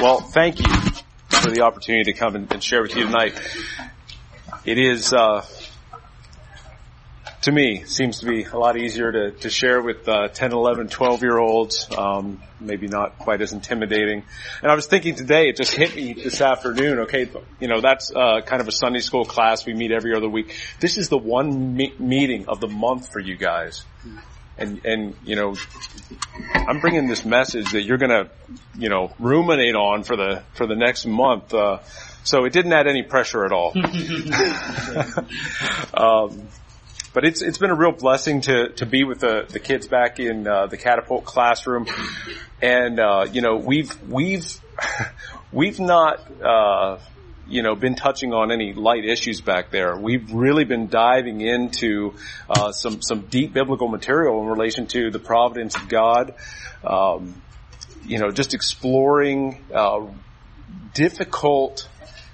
Well, thank you for the opportunity to come and, share with you tonight. It is, uh, to me, seems to be a lot easier to, to share with uh, 10, 11, 12 year olds. Um, maybe not quite as intimidating. And I was thinking today, it just hit me this afternoon. Okay, you know that's uh, kind of a Sunday school class we meet every other week. This is the one me- meeting of the month for you guys. And, and, you know, I'm bringing this message that you're gonna, you know, ruminate on for the, for the next month. Uh, so it didn't add any pressure at all. um, but it's it's been a real blessing to to be with the the kids back in uh, the catapult classroom, and uh, you know we've we've we've not. You know, been touching on any light issues back there. We've really been diving into uh, some some deep biblical material in relation to the providence of God. Um, you know, just exploring uh, difficult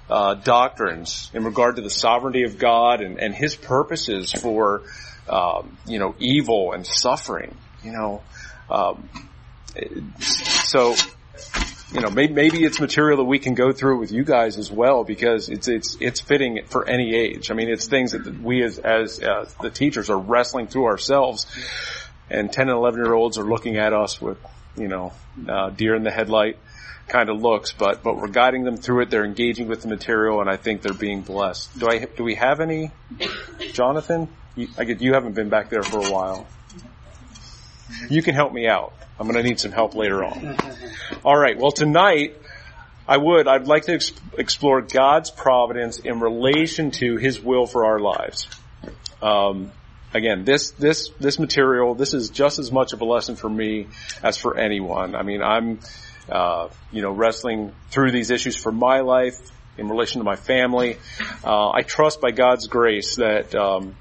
uh, doctrines in regard to the sovereignty of God and, and His purposes for um, you know evil and suffering. You know, um, so you know maybe, maybe it's material that we can go through with you guys as well because it's it's it's fitting for any age. I mean, it's things that we as as uh, the teachers are wrestling through ourselves, and ten and eleven year olds are looking at us with you know uh, deer in the headlight kind of looks, but but we're guiding them through it. They're engaging with the material, and I think they're being blessed. Do I do we have any, Jonathan? You, I get you haven't been back there for a while. You can help me out. I'm going to need some help later on. All right. Well, tonight I would I'd like to ex- explore God's providence in relation to His will for our lives. Um, again, this this this material this is just as much of a lesson for me as for anyone. I mean, I'm uh, you know, wrestling through these issues for my life in relation to my family. Uh, I trust by God's grace that um,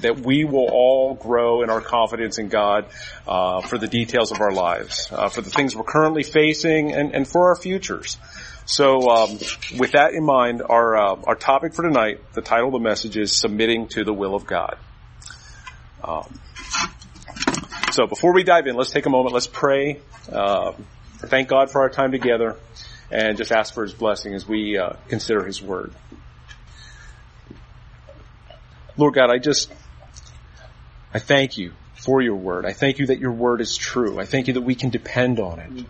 that we will all grow in our confidence in God uh, for the details of our lives, uh, for the things we're currently facing, and, and for our futures. So, um, with that in mind, our uh, our topic for tonight, the title of the message is "Submitting to the Will of God." Um, so, before we dive in, let's take a moment. Let's pray. Uh, thank God for our time together and just ask for His blessing as we uh, consider His Word. Lord God, I just, I thank you for your Word. I thank you that your Word is true. I thank you that we can depend on it.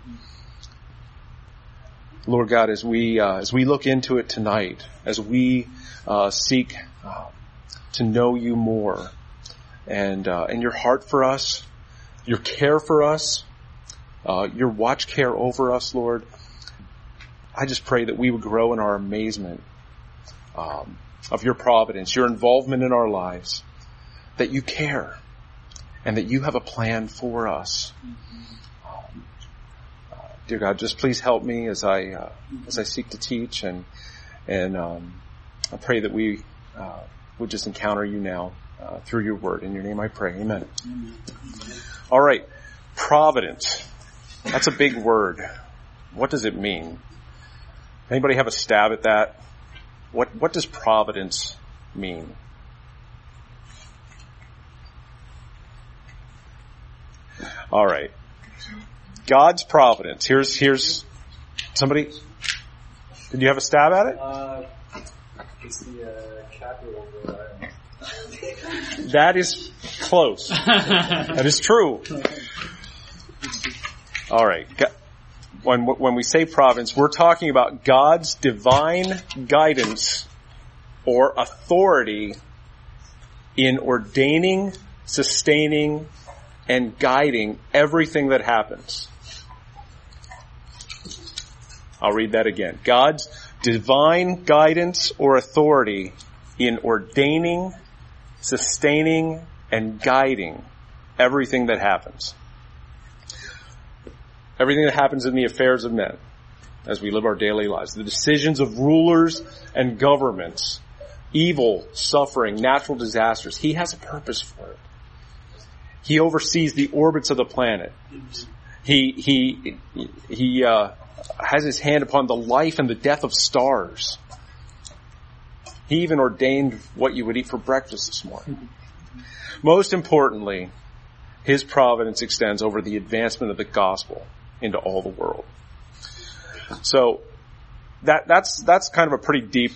Lord God, as we, uh, as we look into it tonight, as we uh, seek uh, to know you more and, uh, and your heart for us, your care for us, uh, your watch care over us, Lord. I just pray that we would grow in our amazement um, of your providence, your involvement in our lives, that you care, and that you have a plan for us. Uh, dear God, just please help me as I uh, as I seek to teach, and and um, I pray that we uh, would just encounter you now uh, through your word. In your name, I pray. Amen. Amen. All right, providence. That's a big word. What does it mean? Anybody have a stab at that? What what does providence mean? All right. God's providence. Here's here's somebody. Did you have a stab at it? Uh, it's the uh, That is close. that is true. All right. When, when we say providence, we're talking about God's divine guidance or authority in ordaining, sustaining, and guiding everything that happens. I'll read that again. God's divine guidance or authority in ordaining, sustaining, and guiding everything that happens everything that happens in the affairs of men as we live our daily lives, the decisions of rulers and governments, evil, suffering, natural disasters. He has a purpose for it. He oversees the orbits of the planet. He he he uh, has his hand upon the life and the death of stars. He even ordained what you would eat for breakfast this morning. Most importantly, his providence extends over the advancement of the gospel into all the world. So that, that's, that's kind of a pretty deep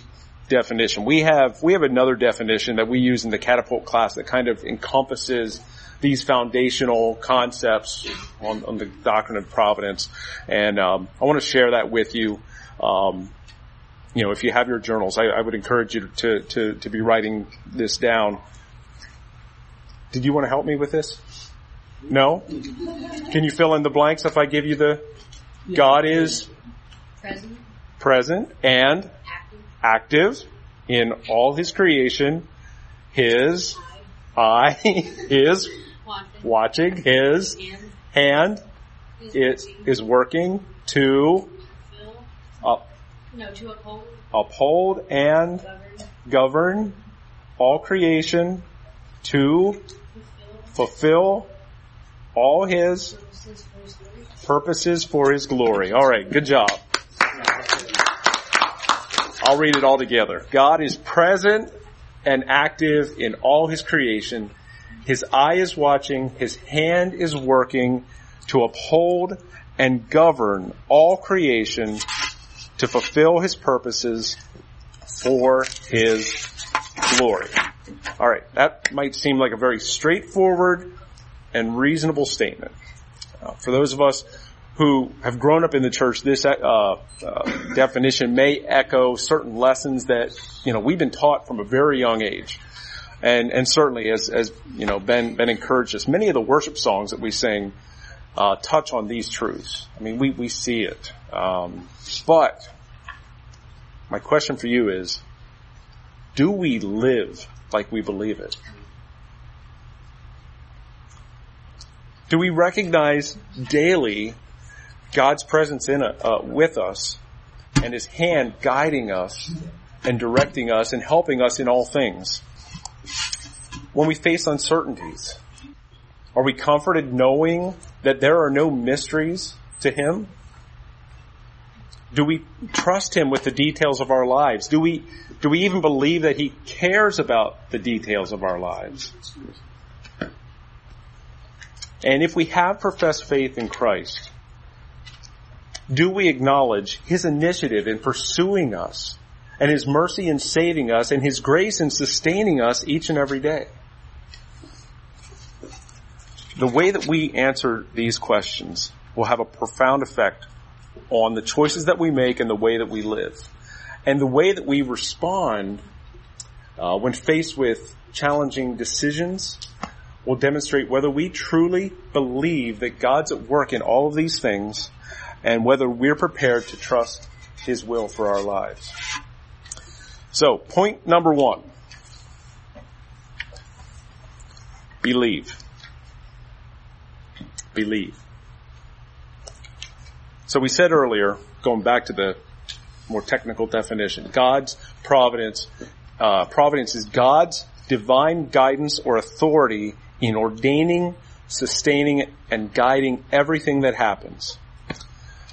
definition. We have, we have another definition that we use in the catapult class that kind of encompasses these foundational concepts on, on the doctrine of providence. And, um, I want to share that with you. Um, you know, if you have your journals, I, I would encourage you to, to, to be writing this down. Did you want to help me with this? No? Can you fill in the blanks if I give you the God is Present, present and active, active in all his creation. His eye is watching. His hand is is, working, to up, uphold, uphold and govern, all creation to fulfill, all his purposes for his glory. All right, good job. I'll read it all together. God is present and active in all his creation. His eye is watching, his hand is working to uphold and govern all creation to fulfill his purposes for his glory. All right, that might seem like a very straightforward and reasonable statement. Uh, for those of us who have grown up in the church, this uh, uh, definition may echo certain lessons that you know we've been taught from a very young age, and and certainly as as you know Ben Ben encouraged us, many of the worship songs that we sing uh, touch on these truths. I mean, we we see it, um, but my question for you is, do we live like we believe it? Do we recognize daily God's presence in uh, with us and His hand guiding us and directing us and helping us in all things? When we face uncertainties, are we comforted knowing that there are no mysteries to Him? Do we trust Him with the details of our lives? Do we, do we even believe that He cares about the details of our lives? And if we have professed faith in Christ, do we acknowledge His initiative in pursuing us and His mercy in saving us and His grace in sustaining us each and every day? The way that we answer these questions will have a profound effect on the choices that we make and the way that we live. And the way that we respond uh, when faced with challenging decisions will demonstrate whether we truly believe that God's at work in all of these things and whether we're prepared to trust His will for our lives. So, point number one. Believe. Believe. So we said earlier, going back to the more technical definition, God's providence, uh, providence is God's divine guidance or authority in ordaining, sustaining, and guiding everything that happens.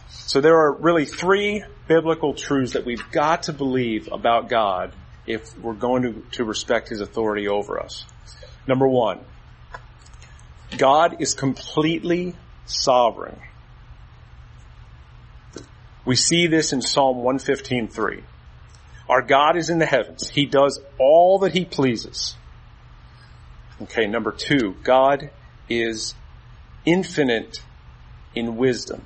So there are really three biblical truths that we've got to believe about God if we're going to, to respect His authority over us. Number one, God is completely sovereign. We see this in Psalm 115.3. Our God is in the heavens. He does all that He pleases. Okay, number two, God is infinite in wisdom.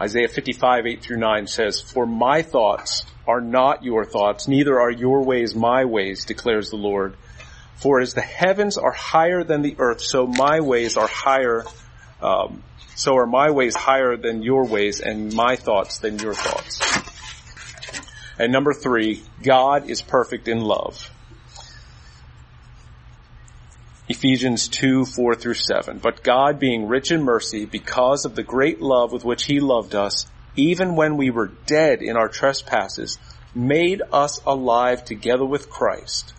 Isaiah 55, 8 through 9 says, For my thoughts are not your thoughts, neither are your ways my ways, declares the Lord. For as the heavens are higher than the earth, so my ways are higher, um, so are my ways higher than your ways, and my thoughts than your thoughts. And number three, God is perfect in love. Ephesians 2, 4 through 7. But God being rich in mercy, because of the great love with which He loved us, even when we were dead in our trespasses, made us alive together with Christ.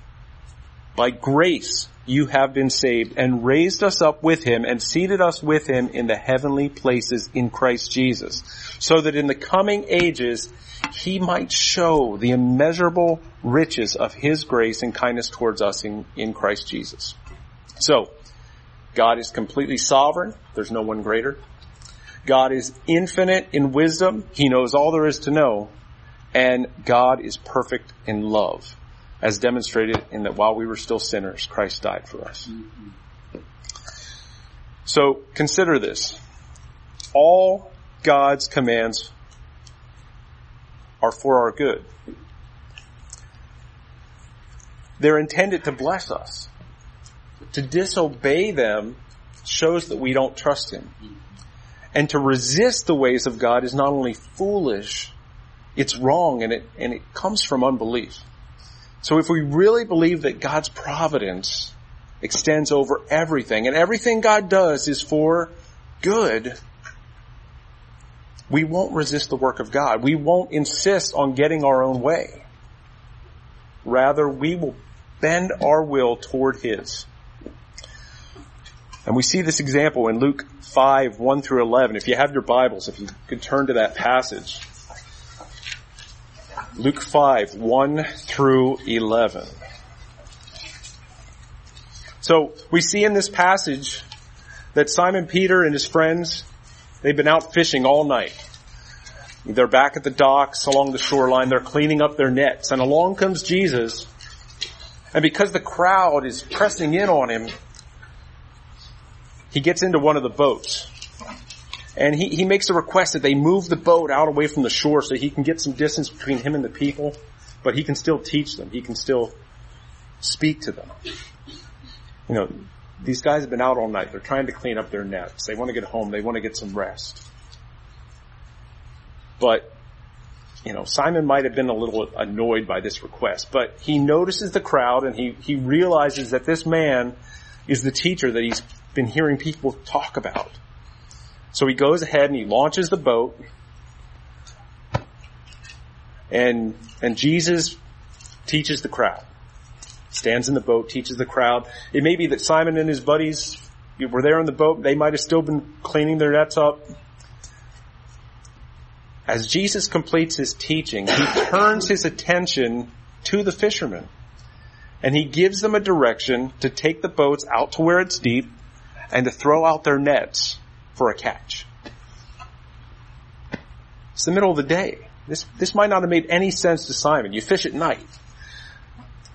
By grace you have been saved and raised us up with Him and seated us with Him in the heavenly places in Christ Jesus, so that in the coming ages He might show the immeasurable riches of His grace and kindness towards us in, in Christ Jesus. So, God is completely sovereign. There's no one greater. God is infinite in wisdom. He knows all there is to know. And God is perfect in love, as demonstrated in that while we were still sinners, Christ died for us. So consider this. All God's commands are for our good. They're intended to bless us. To disobey them shows that we don't trust Him. And to resist the ways of God is not only foolish, it's wrong and it, and it comes from unbelief. So if we really believe that God's providence extends over everything and everything God does is for good, we won't resist the work of God. We won't insist on getting our own way. Rather, we will bend our will toward His. And we see this example in Luke 5, 1 through 11. If you have your Bibles, if you could turn to that passage. Luke 5, 1 through 11. So we see in this passage that Simon Peter and his friends, they've been out fishing all night. They're back at the docks along the shoreline. They're cleaning up their nets and along comes Jesus. And because the crowd is pressing in on him, he gets into one of the boats. And he, he makes a request that they move the boat out away from the shore so he can get some distance between him and the people, but he can still teach them. He can still speak to them. You know, these guys have been out all night. They're trying to clean up their nets. They want to get home. They want to get some rest. But, you know, Simon might have been a little annoyed by this request, but he notices the crowd and he, he realizes that this man is the teacher that he's been hearing people talk about. So he goes ahead and he launches the boat and, and Jesus teaches the crowd. Stands in the boat, teaches the crowd. It may be that Simon and his buddies were there in the boat. They might have still been cleaning their nets up. As Jesus completes his teaching, he turns his attention to the fishermen and he gives them a direction to take the boats out to where it's deep and to throw out their nets for a catch. It's the middle of the day. This, this might not have made any sense to Simon. You fish at night.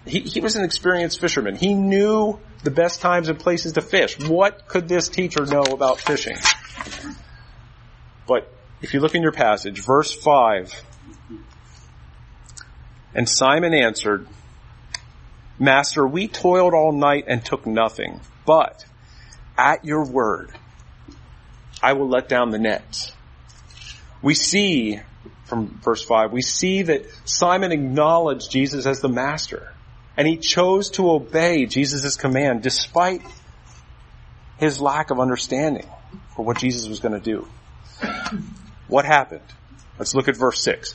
He, he was an experienced fisherman. He knew the best times and places to fish. What could this teacher know about fishing? But if you look in your passage, verse 5, and Simon answered, Master, we toiled all night and took nothing, but at your word, I will let down the nets. We see from verse 5, we see that Simon acknowledged Jesus as the master and he chose to obey Jesus' command despite his lack of understanding for what Jesus was going to do. What happened? Let's look at verse 6.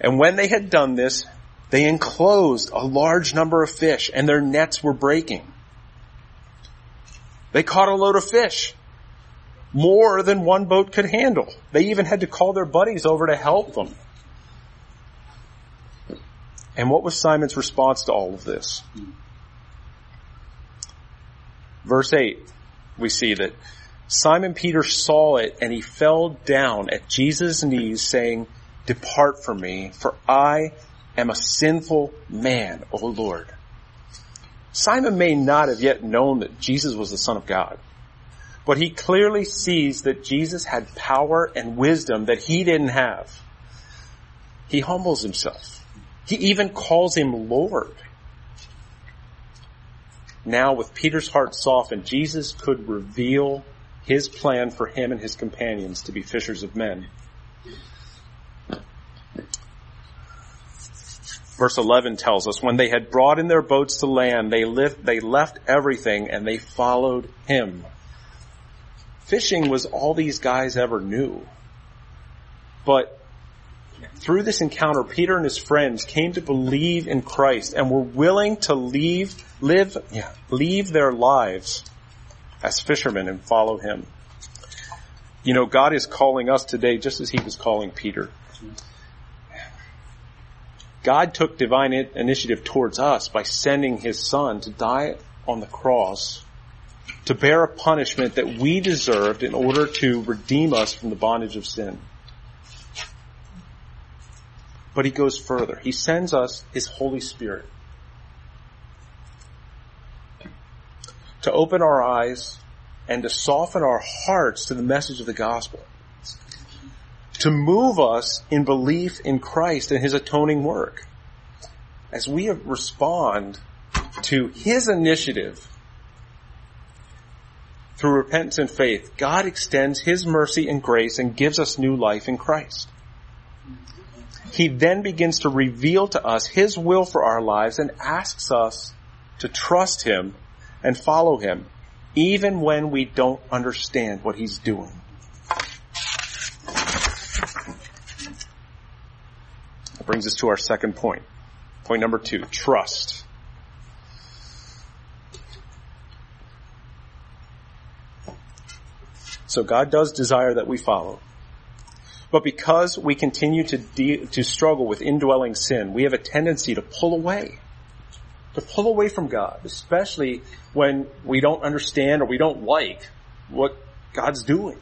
And when they had done this, they enclosed a large number of fish and their nets were breaking. They caught a load of fish. More than one boat could handle. They even had to call their buddies over to help them. And what was Simon's response to all of this? Verse 8, we see that Simon Peter saw it and he fell down at Jesus' knees saying, Depart from me, for I am a sinful man, O Lord. Simon may not have yet known that Jesus was the Son of God, but he clearly sees that Jesus had power and wisdom that he didn't have. He humbles himself. He even calls him Lord. Now with Peter's heart softened, Jesus could reveal his plan for him and his companions to be fishers of men. Verse 11 tells us, when they had brought in their boats to land, they, they left everything and they followed him. Fishing was all these guys ever knew. But through this encounter, Peter and his friends came to believe in Christ and were willing to leave, live, yeah, leave their lives as fishermen and follow him. You know, God is calling us today just as he was calling Peter. God took divine initiative towards us by sending his son to die on the cross to bear a punishment that we deserved in order to redeem us from the bondage of sin. But he goes further. He sends us his Holy Spirit to open our eyes and to soften our hearts to the message of the gospel. To move us in belief in Christ and his atoning work. As we respond to his initiative through repentance and faith, God extends his mercy and grace and gives us new life in Christ. He then begins to reveal to us his will for our lives and asks us to trust him and follow him, even when we don't understand what he's doing. That brings us to our second point. Point number two, trust. So God does desire that we follow. But because we continue to, de- to struggle with indwelling sin, we have a tendency to pull away. To pull away from God, especially when we don't understand or we don't like what God's doing.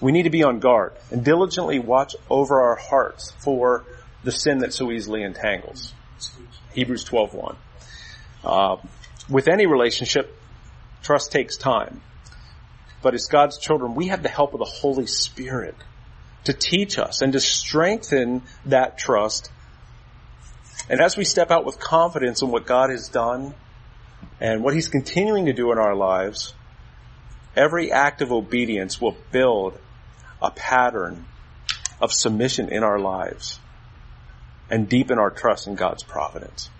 We need to be on guard and diligently watch over our hearts for the sin that so easily entangles. Hebrews 12.1. Uh, with any relationship, trust takes time. But as God's children, we have the help of the Holy Spirit to teach us and to strengthen that trust. And as we step out with confidence in what God has done and what He's continuing to do in our lives, every act of obedience will build a pattern of submission in our lives and deepen our trust in God's providence.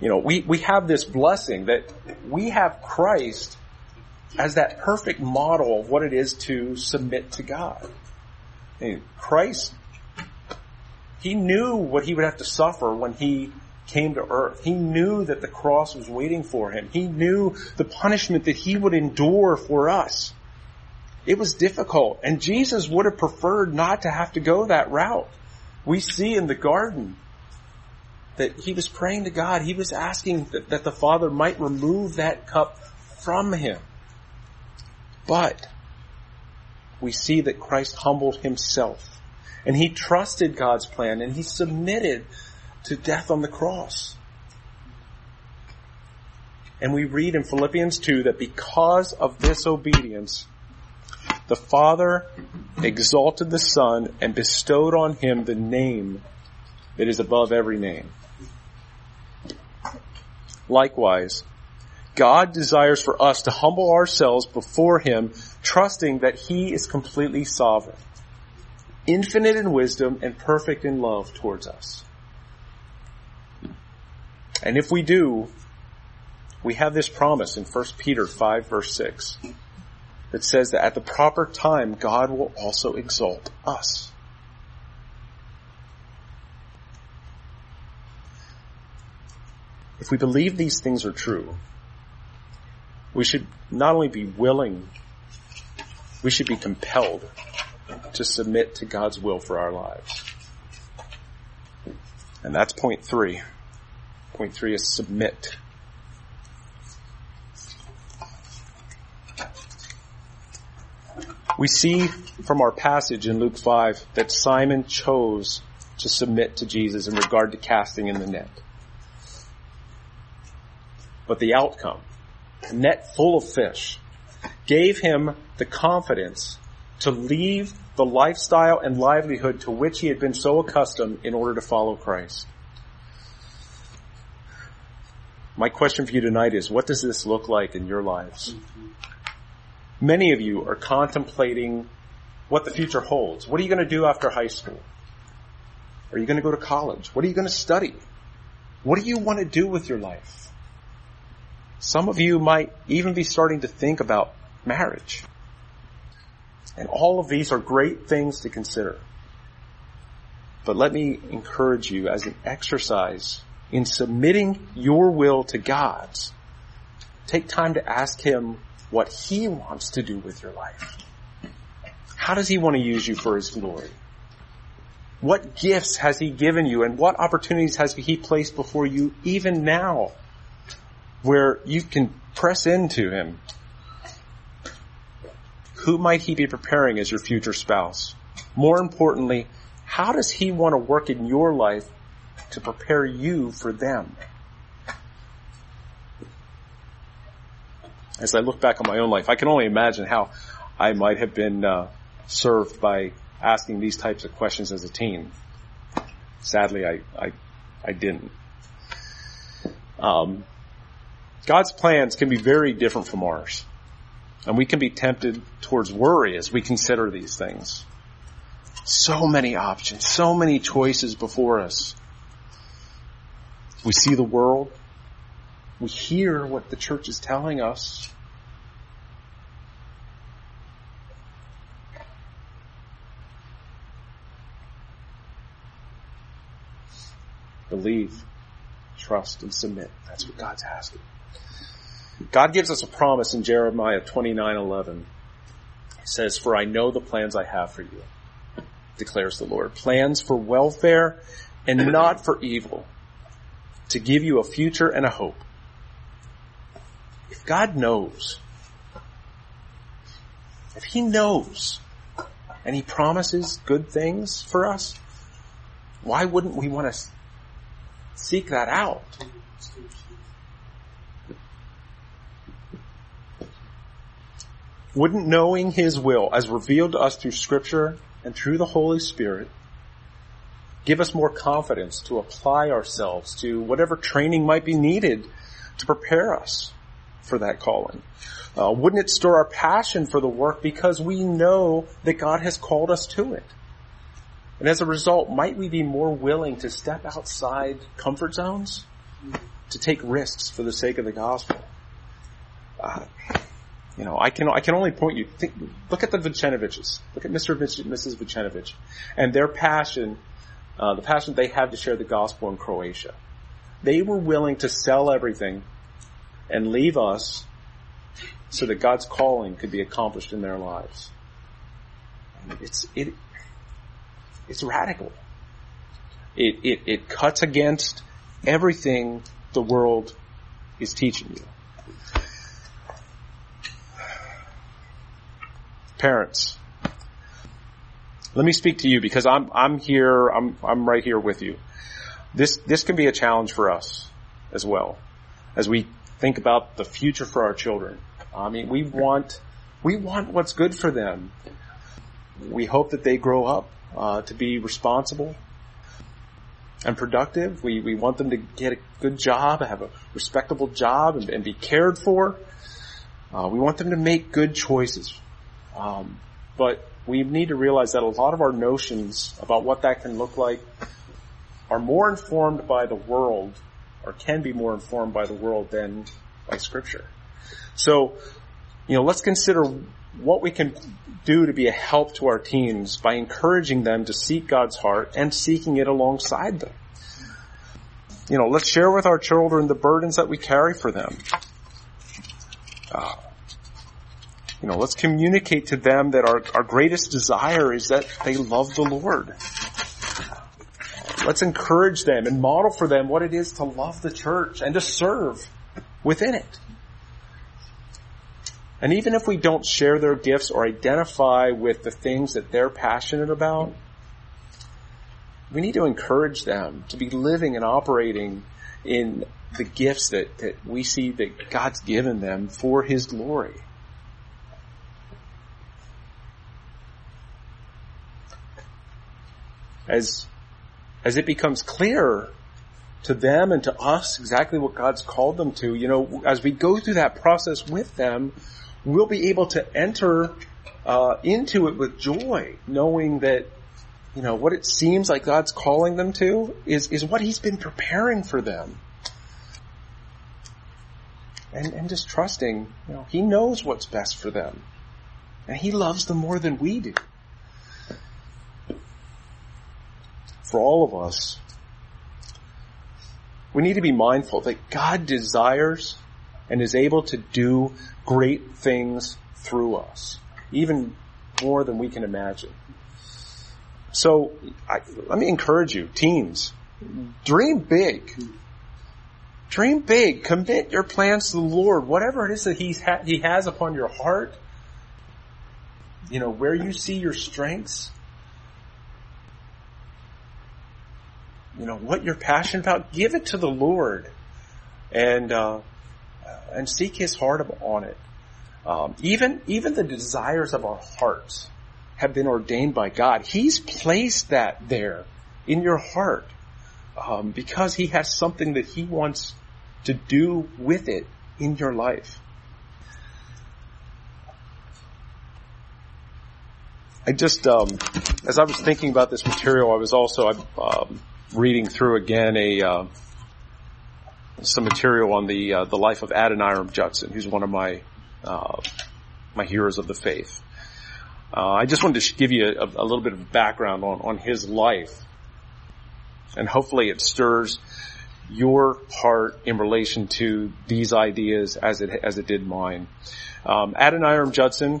You know, we, we have this blessing that we have Christ as that perfect model of what it is to submit to God. And Christ, he knew what he would have to suffer when he came to earth. He knew that the cross was waiting for him. He knew the punishment that he would endure for us. It was difficult, and Jesus would have preferred not to have to go that route. We see in the garden that he was praying to God. He was asking that, that the Father might remove that cup from him. But we see that Christ humbled himself and he trusted God's plan and he submitted to death on the cross. And we read in Philippians 2 that because of this obedience, the Father exalted the Son and bestowed on him the name that is above every name. Likewise, God desires for us to humble ourselves before Him, trusting that He is completely sovereign, infinite in wisdom and perfect in love towards us. And if we do, we have this promise in 1 Peter 5 verse 6 that says that at the proper time God will also exalt us. If we believe these things are true, we should not only be willing, we should be compelled to submit to God's will for our lives. And that's point three. Point three is submit. We see from our passage in Luke 5 that Simon chose to submit to Jesus in regard to casting in the net. But the outcome, net full of fish, gave him the confidence to leave the lifestyle and livelihood to which he had been so accustomed in order to follow Christ. My question for you tonight is, what does this look like in your lives? Many of you are contemplating what the future holds. What are you going to do after high school? Are you going to go to college? What are you going to study? What do you want to do with your life? Some of you might even be starting to think about marriage. And all of these are great things to consider. But let me encourage you as an exercise in submitting your will to God's. Take time to ask Him what He wants to do with your life. How does He want to use you for His glory? What gifts has He given you and what opportunities has He placed before you even now? Where you can press into him. Who might he be preparing as your future spouse? More importantly, how does he want to work in your life to prepare you for them? As I look back on my own life, I can only imagine how I might have been uh, served by asking these types of questions as a teen. Sadly, I, I, I didn't. Um, God's plans can be very different from ours. And we can be tempted towards worry as we consider these things. So many options, so many choices before us. We see the world. We hear what the church is telling us. Believe, trust, and submit. That's what God's asking. God gives us a promise in Jeremiah 29:11. He says, "For I know the plans I have for you," declares the Lord, plans for welfare and not for evil, to give you a future and a hope. If God knows, if He knows, and He promises good things for us, why wouldn't we want to seek that out? Wouldn't knowing His will, as revealed to us through Scripture and through the Holy Spirit, give us more confidence to apply ourselves to whatever training might be needed to prepare us for that calling? Uh, wouldn't it stir our passion for the work because we know that God has called us to it? And as a result, might we be more willing to step outside comfort zones? To take risks for the sake of the gospel? Uh, you know, I can, I can only point you, think, look at the Vicenoviches. Look at Mr. Mrs. Vicenovich. And their passion, uh, the passion they have to share the gospel in Croatia. They were willing to sell everything and leave us so that God's calling could be accomplished in their lives. It's, it, it's radical. It, it, it cuts against everything the world is teaching you. Parents, let me speak to you because I'm, I'm here, I'm, I'm right here with you. This, this can be a challenge for us as well as we think about the future for our children. I mean, we want, we want what's good for them. We hope that they grow up uh, to be responsible and productive. We, we want them to get a good job, have a respectable job and, and be cared for. Uh, we want them to make good choices. Um, but we need to realize that a lot of our notions about what that can look like are more informed by the world or can be more informed by the world than by scripture. So, you know, let's consider what we can do to be a help to our teens by encouraging them to seek God's heart and seeking it alongside them. You know, let's share with our children the burdens that we carry for them. Uh, you know, let's communicate to them that our, our greatest desire is that they love the Lord. Let's encourage them and model for them what it is to love the church and to serve within it. And even if we don't share their gifts or identify with the things that they're passionate about, we need to encourage them to be living and operating in the gifts that, that we see that God's given them for His glory. As, as it becomes clear to them and to us exactly what God's called them to, you know, as we go through that process with them, we'll be able to enter uh, into it with joy, knowing that you know what it seems like God's calling them to is is what He's been preparing for them, and and just trusting, you know, He knows what's best for them, and He loves them more than we do. For all of us, we need to be mindful that God desires and is able to do great things through us, even more than we can imagine. So, I, let me encourage you, teens, dream big. Dream big. Commit your plans to the Lord. Whatever it is that He's ha- He has upon your heart, you know, where you see your strengths, you know, what you're passionate about, give it to the Lord and, uh, and seek His heart on it. Um, even, even the desires of our hearts have been ordained by God. He's placed that there in your heart, um, because He has something that He wants to do with it in your life. I just, um, as I was thinking about this material, I was also um, reading through again a uh, some material on the uh, the life of Adoniram Judson, who's one of my uh, my heroes of the faith. Uh, I just wanted to give you a, a, little bit of background on on his life, and hopefully it stirs your heart in relation to these ideas as it as it did mine. Um, Adoniram Judson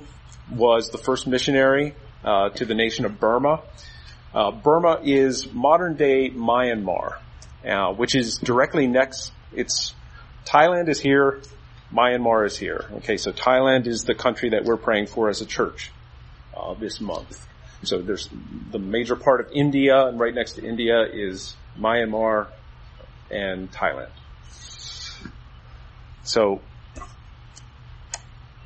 was the first missionary uh, to the nation of Burma. Uh, Burma is modern day Myanmar, uh, which is directly next. It's Thailand is here, Myanmar is here. Okay, so Thailand is the country that we're praying for as a church uh, this month. So there's the major part of India, and right next to India is Myanmar and Thailand. So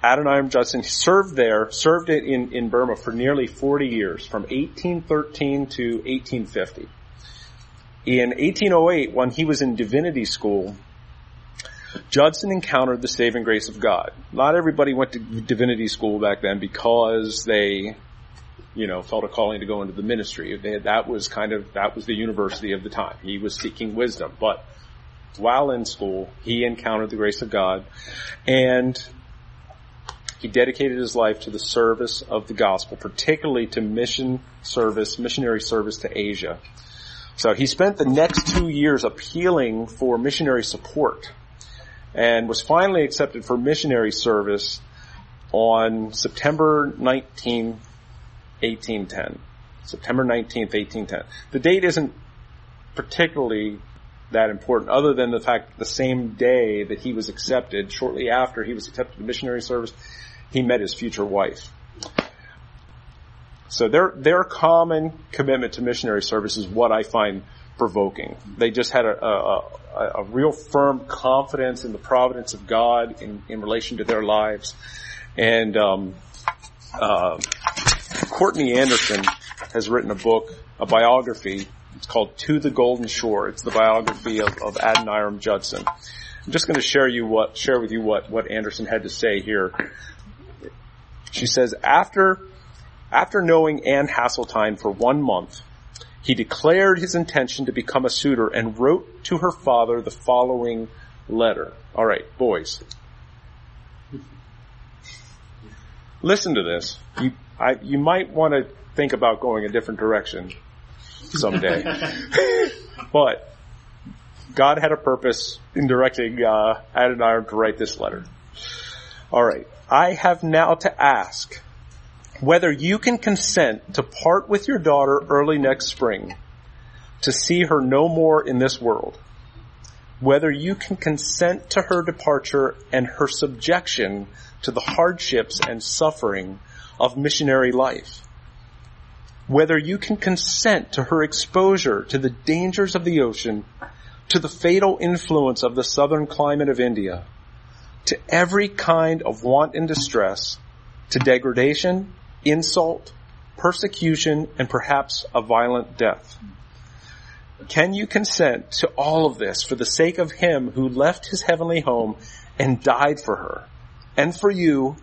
Adoniram Judson served there, served it in, in Burma for nearly 40 years, from 1813 to 1850. In 1808, when he was in divinity school, Judson encountered the saving grace of God. Not everybody went to divinity school back then because they, you know, felt a calling to go into the ministry. They, that was kind of, that was the university of the time. He was seeking wisdom, but while in school, he encountered the grace of God and he dedicated his life to the service of the gospel, particularly to mission service, missionary service to Asia. So he spent the next two years appealing for missionary support and was finally accepted for missionary service on September 19, 1810. September 19th, 1810. The date isn't particularly that important other than the fact that the same day that he was accepted, shortly after he was accepted to missionary service, he met his future wife. So their, their common commitment to missionary service is what I find provoking. They just had a, a, a, a real firm confidence in the providence of God in, in relation to their lives. And, um, uh, Courtney Anderson has written a book, a biography. It's called To the Golden Shore. It's the biography of, of Adoniram Judson. I'm just going to share you what, share with you what, what Anderson had to say here. She says, after, after knowing Anne Hasseltine for one month, he declared his intention to become a suitor and wrote to her father the following letter. Alright, boys. Listen to this. You, I, you might want to think about going a different direction someday. but God had a purpose in directing uh, Adoniram to write this letter. All right. I have now to ask whether you can consent to part with your daughter early next spring to see her no more in this world. Whether you can consent to her departure and her subjection to the hardships and suffering of missionary life. Whether you can consent to her exposure to the dangers of the ocean, to the fatal influence of the southern climate of India, to every kind of want and distress, to degradation, insult, persecution, and perhaps a violent death. Can you consent to all of this for the sake of him who left his heavenly home and died for her, and for you,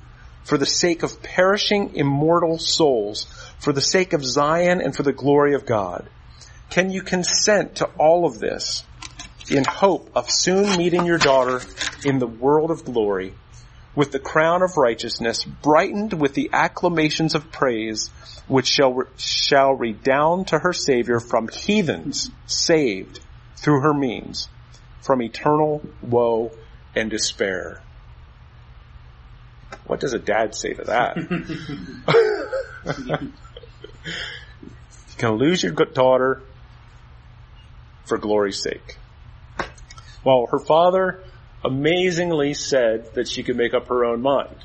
for the sake of perishing immortal souls, for the sake of Zion and for the glory of God? Can you consent to all of this in hope of soon meeting your daughter in the world of glory with the crown of righteousness brightened with the acclamations of praise which shall, shall redound to her Savior from heathens saved through her means from eternal woe and despair. What does a dad say to that? you can lose your daughter for glory's sake. While her father amazingly said that she could make up her own mind.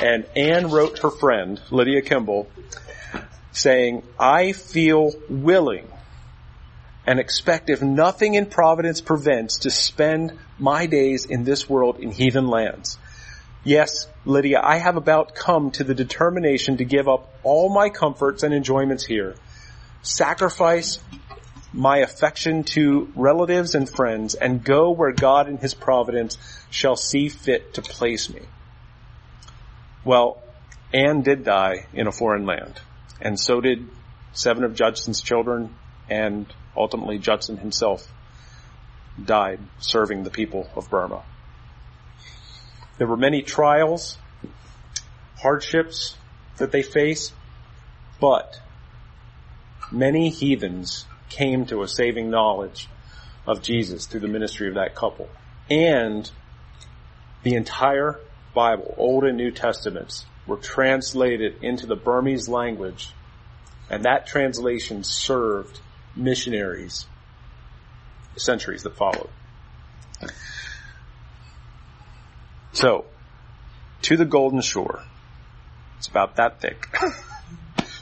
And Anne wrote her friend, Lydia Kimball, saying, I feel willing and expect if nothing in providence prevents to spend my days in this world in heathen lands. Yes, Lydia, I have about come to the determination to give up all my comforts and enjoyments here, sacrifice my affection to relatives and friends, and go where God in his providence shall see fit to place me. Well, Anne did die in a foreign land, and so did seven of Judson's children, and ultimately Judson himself died serving the people of Burma. There were many trials, hardships that they faced, but many heathens came to a saving knowledge of Jesus through the ministry of that couple. And the entire Bible, Old and New Testaments, were translated into the Burmese language, and that translation served missionaries centuries that followed. So, to the Golden Shore. It's about that thick.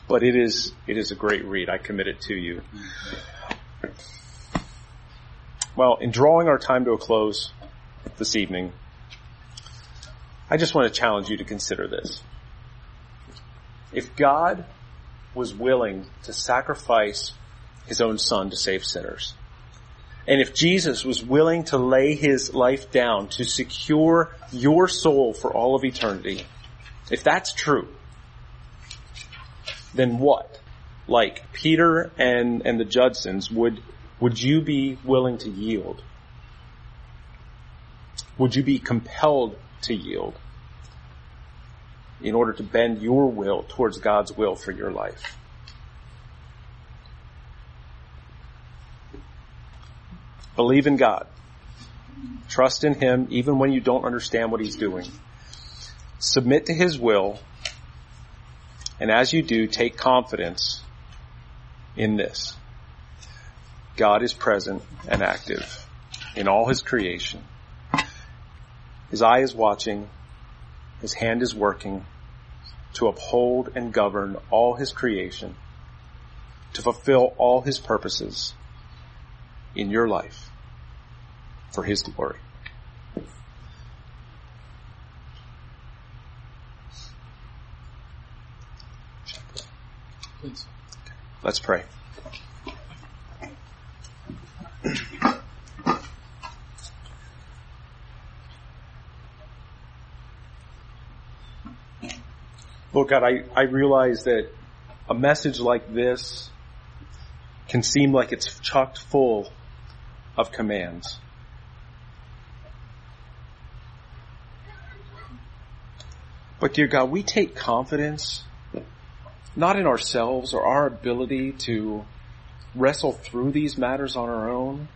But it is, it is a great read. I commit it to you. Well, in drawing our time to a close this evening, I just want to challenge you to consider this. If God was willing to sacrifice his own son to save sinners, and if Jesus was willing to lay his life down to secure your soul for all of eternity, if that's true, then what? Like Peter and, and the Judsons, would, would you be willing to yield? Would you be compelled to yield in order to bend your will towards God's will for your life? Believe in God. Trust in Him even when you don't understand what He's doing. Submit to His will. And as you do, take confidence in this. God is present and active in all His creation. His eye is watching. His hand is working to uphold and govern all His creation, to fulfill all His purposes in your life for His glory. Please. Let's pray. Lord God, I, I realize that a message like this can seem like it's chocked full of commands. But dear God, we take confidence not in ourselves or our ability to wrestle through these matters on our own.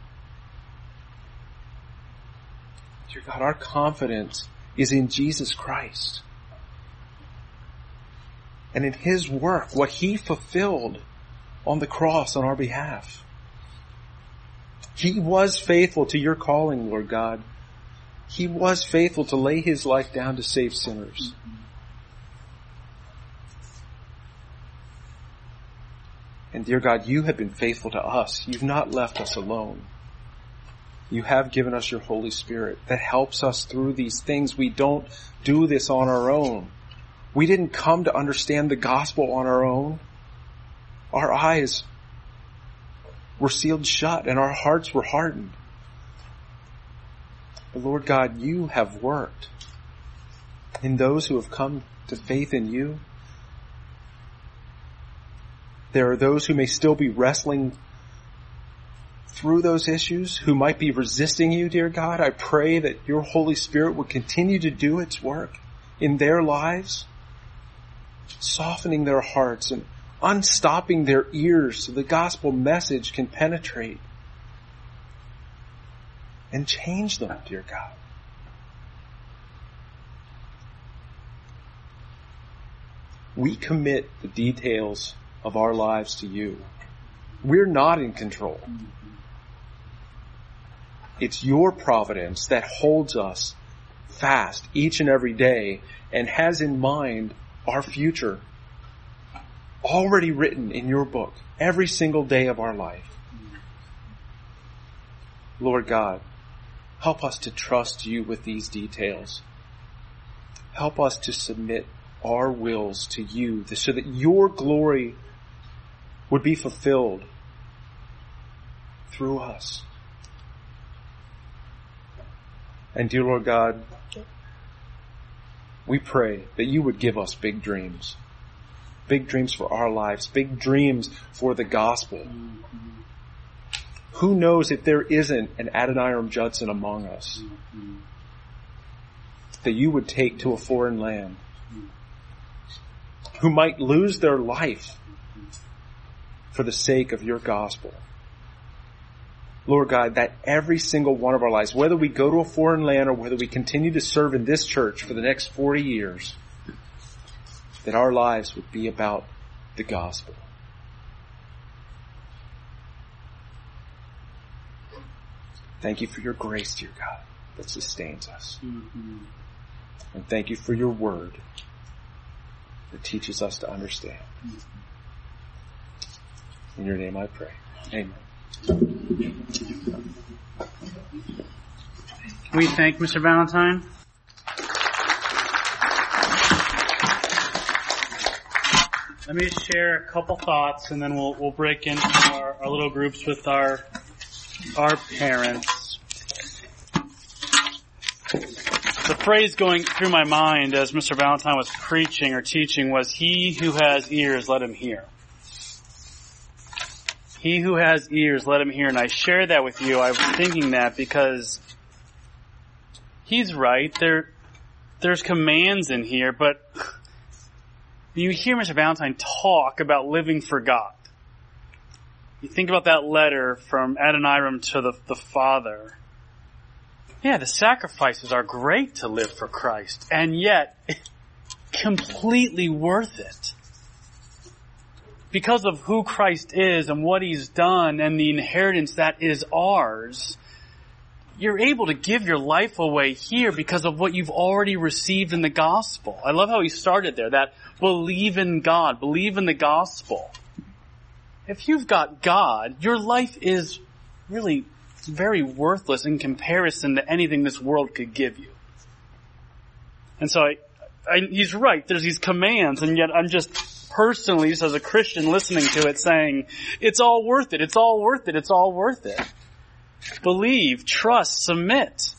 Dear God, our confidence is in Jesus Christ and in His work, what He fulfilled on the cross on our behalf. He was faithful to your calling, Lord God. He was faithful to lay His life down to save sinners. And dear God, you have been faithful to us. You've not left us alone. You have given us your Holy Spirit that helps us through these things. We don't do this on our own. We didn't come to understand the gospel on our own. Our eyes were sealed shut and our hearts were hardened. But Lord God, you have worked in those who have come to faith in you. There are those who may still be wrestling through those issues, who might be resisting you, dear God. I pray that your Holy Spirit would continue to do its work in their lives, softening their hearts and unstopping their ears so the gospel message can penetrate and change them, dear God. We commit the details of our lives to you. We're not in control. It's your providence that holds us fast each and every day and has in mind our future already written in your book every single day of our life. Lord God, help us to trust you with these details. Help us to submit our wills to you so that your glory would be fulfilled through us. And dear Lord God, we pray that you would give us big dreams. Big dreams for our lives, big dreams for the gospel. Who knows if there isn't an Adoniram Judson among us that you would take to a foreign land who might lose their life for the sake of your gospel. Lord God, that every single one of our lives, whether we go to a foreign land or whether we continue to serve in this church for the next 40 years, that our lives would be about the gospel. Thank you for your grace, dear God, that sustains us. Mm-hmm. And thank you for your word that teaches us to understand. Mm-hmm. In your name I pray. Amen. We thank Mr. Valentine. Let me share a couple thoughts and then we'll, we'll break into our, our little groups with our, our parents. The phrase going through my mind as Mr. Valentine was preaching or teaching was, he who has ears, let him hear. He who has ears, let him hear. And I share that with you. I was thinking that because he's right. There, there's commands in here, but you hear Mr. Valentine talk about living for God. You think about that letter from Adoniram to the, the father. Yeah, the sacrifices are great to live for Christ, and yet completely worth it because of who Christ is and what He's done and the inheritance that is ours, you're able to give your life away here because of what you've already received in the gospel. I love how he started there, that believe in God, believe in the gospel. If you've got God, your life is really very worthless in comparison to anything this world could give you. And so I, I, he's right, there's these commands and yet I'm just personally, just as a Christian listening to it saying, it's all worth it, it's all worth it, it's all worth it. Believe, trust, submit.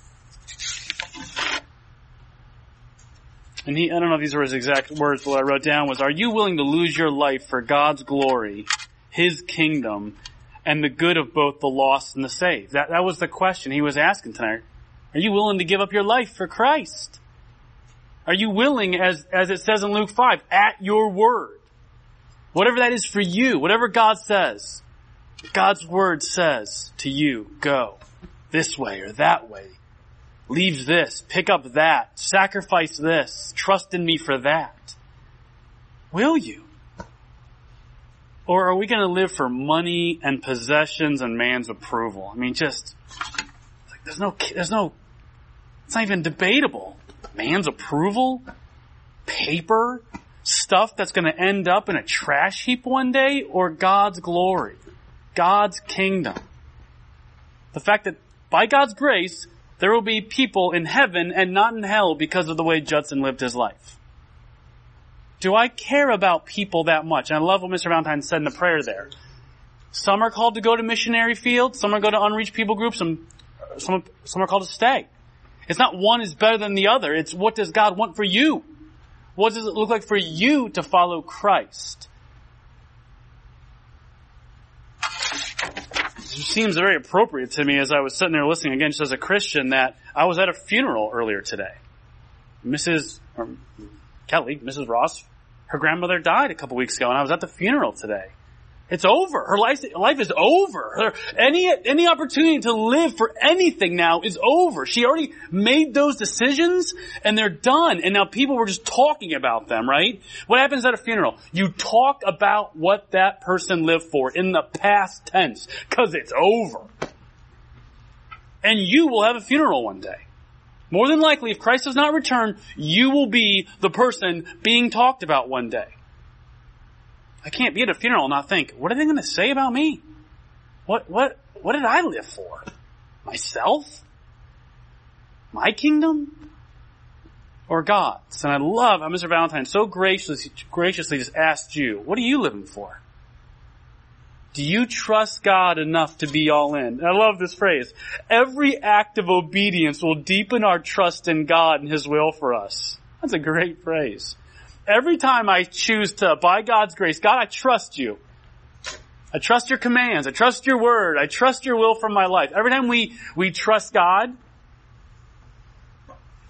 And he, I don't know if these were his exact words, but what I wrote down was, are you willing to lose your life for God's glory, His kingdom, and the good of both the lost and the saved? That, that was the question he was asking tonight. Are you willing to give up your life for Christ? Are you willing, as, as it says in Luke 5, at your word? Whatever that is for you, whatever God says, God's word says to you, go this way or that way. Leave this, pick up that, sacrifice this, trust in me for that. Will you? Or are we going to live for money and possessions and man's approval? I mean, just, like, there's no, there's no, it's not even debatable. Man's approval? Paper? Stuff that's going to end up in a trash heap one day or God's glory, God's kingdom. The fact that by God's grace, there will be people in heaven and not in hell because of the way Judson lived his life. Do I care about people that much? And I love what Mr. Valentine said in the prayer there. Some are called to go to missionary fields, some are going to unreached people groups, and some, some are called to stay. It's not one is better than the other. It's what does God want for you? What does it look like for you to follow Christ? It seems very appropriate to me as I was sitting there listening again just as a Christian that I was at a funeral earlier today. Mrs. Kelly, Mrs. Ross, her grandmother died a couple weeks ago and I was at the funeral today. It's over. Her life, life is over. Her, any, any opportunity to live for anything now is over. She already made those decisions and they're done. And now people were just talking about them, right? What happens at a funeral? You talk about what that person lived for in the past tense, cause it's over. And you will have a funeral one day. More than likely, if Christ does not return, you will be the person being talked about one day. I can't be at a funeral and not think, what are they going to say about me? What, what, what did I live for? Myself? My kingdom? Or God's? And I love how Mr. Valentine so graciously, graciously just asked you, what are you living for? Do you trust God enough to be all in? I love this phrase. Every act of obedience will deepen our trust in God and His will for us. That's a great phrase. Every time I choose to, by God's grace, God, I trust you. I trust your commands. I trust your word. I trust your will for my life. Every time we, we trust God,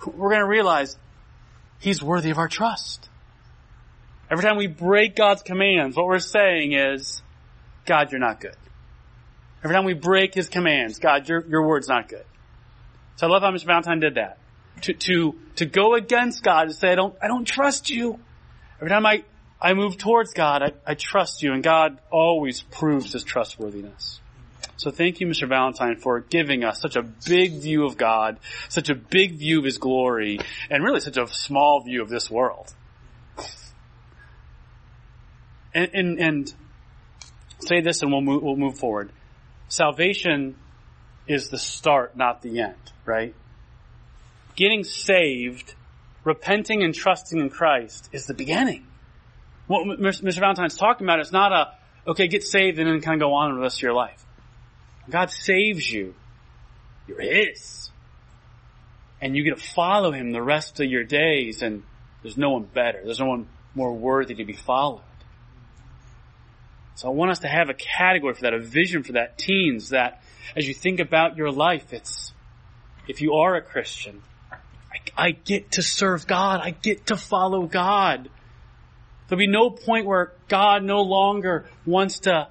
we're going to realize He's worthy of our trust. Every time we break God's commands, what we're saying is, God, you're not good. Every time we break His commands, God, your, your word's not good. So I love how Mr. Valentine did that. To, to, to go against God and say, I don't, I don't trust you. Every time I, I move towards God, I, I trust you, and God always proves His trustworthiness. So thank you, Mr. Valentine, for giving us such a big view of God, such a big view of His glory, and really such a small view of this world. And, and, and say this and we'll move, we'll move forward. Salvation is the start, not the end, right? Getting saved, repenting and trusting in Christ is the beginning. What Mr. Valentine's talking about is not a, okay, get saved and then kind of go on with the rest of your life. God saves you. You're His. And you get to follow Him the rest of your days and there's no one better. There's no one more worthy to be followed. So I want us to have a category for that, a vision for that, teens, that as you think about your life, it's, if you are a Christian, I, I get to serve God. I get to follow God. There'll be no point where God no longer wants to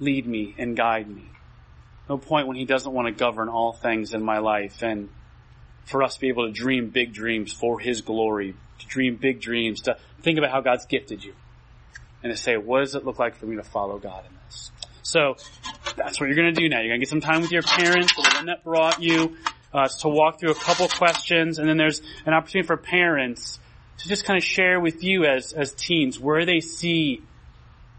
lead me and guide me. No point when He doesn't want to govern all things in my life and for us to be able to dream big dreams for His glory, to dream big dreams, to think about how God's gifted you and to say, what does it look like for me to follow God in this? So that's what you're going to do now. You're going to get some time with your parents, the one that brought you, uh, to walk through a couple questions, and then there's an opportunity for parents to just kind of share with you as as teens where they see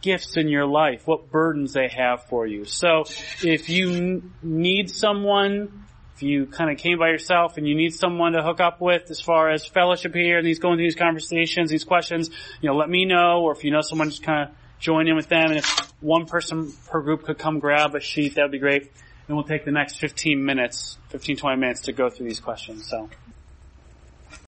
gifts in your life, what burdens they have for you. So if you n- need someone, if you kind of came by yourself and you need someone to hook up with as far as fellowship here and these going through these conversations, these questions, you know, let me know, or if you know someone, just kind of join in with them. And if one person per group could come grab a sheet, that would be great. And we'll take the next 15 minutes, 15, 20 minutes to go through these questions. So.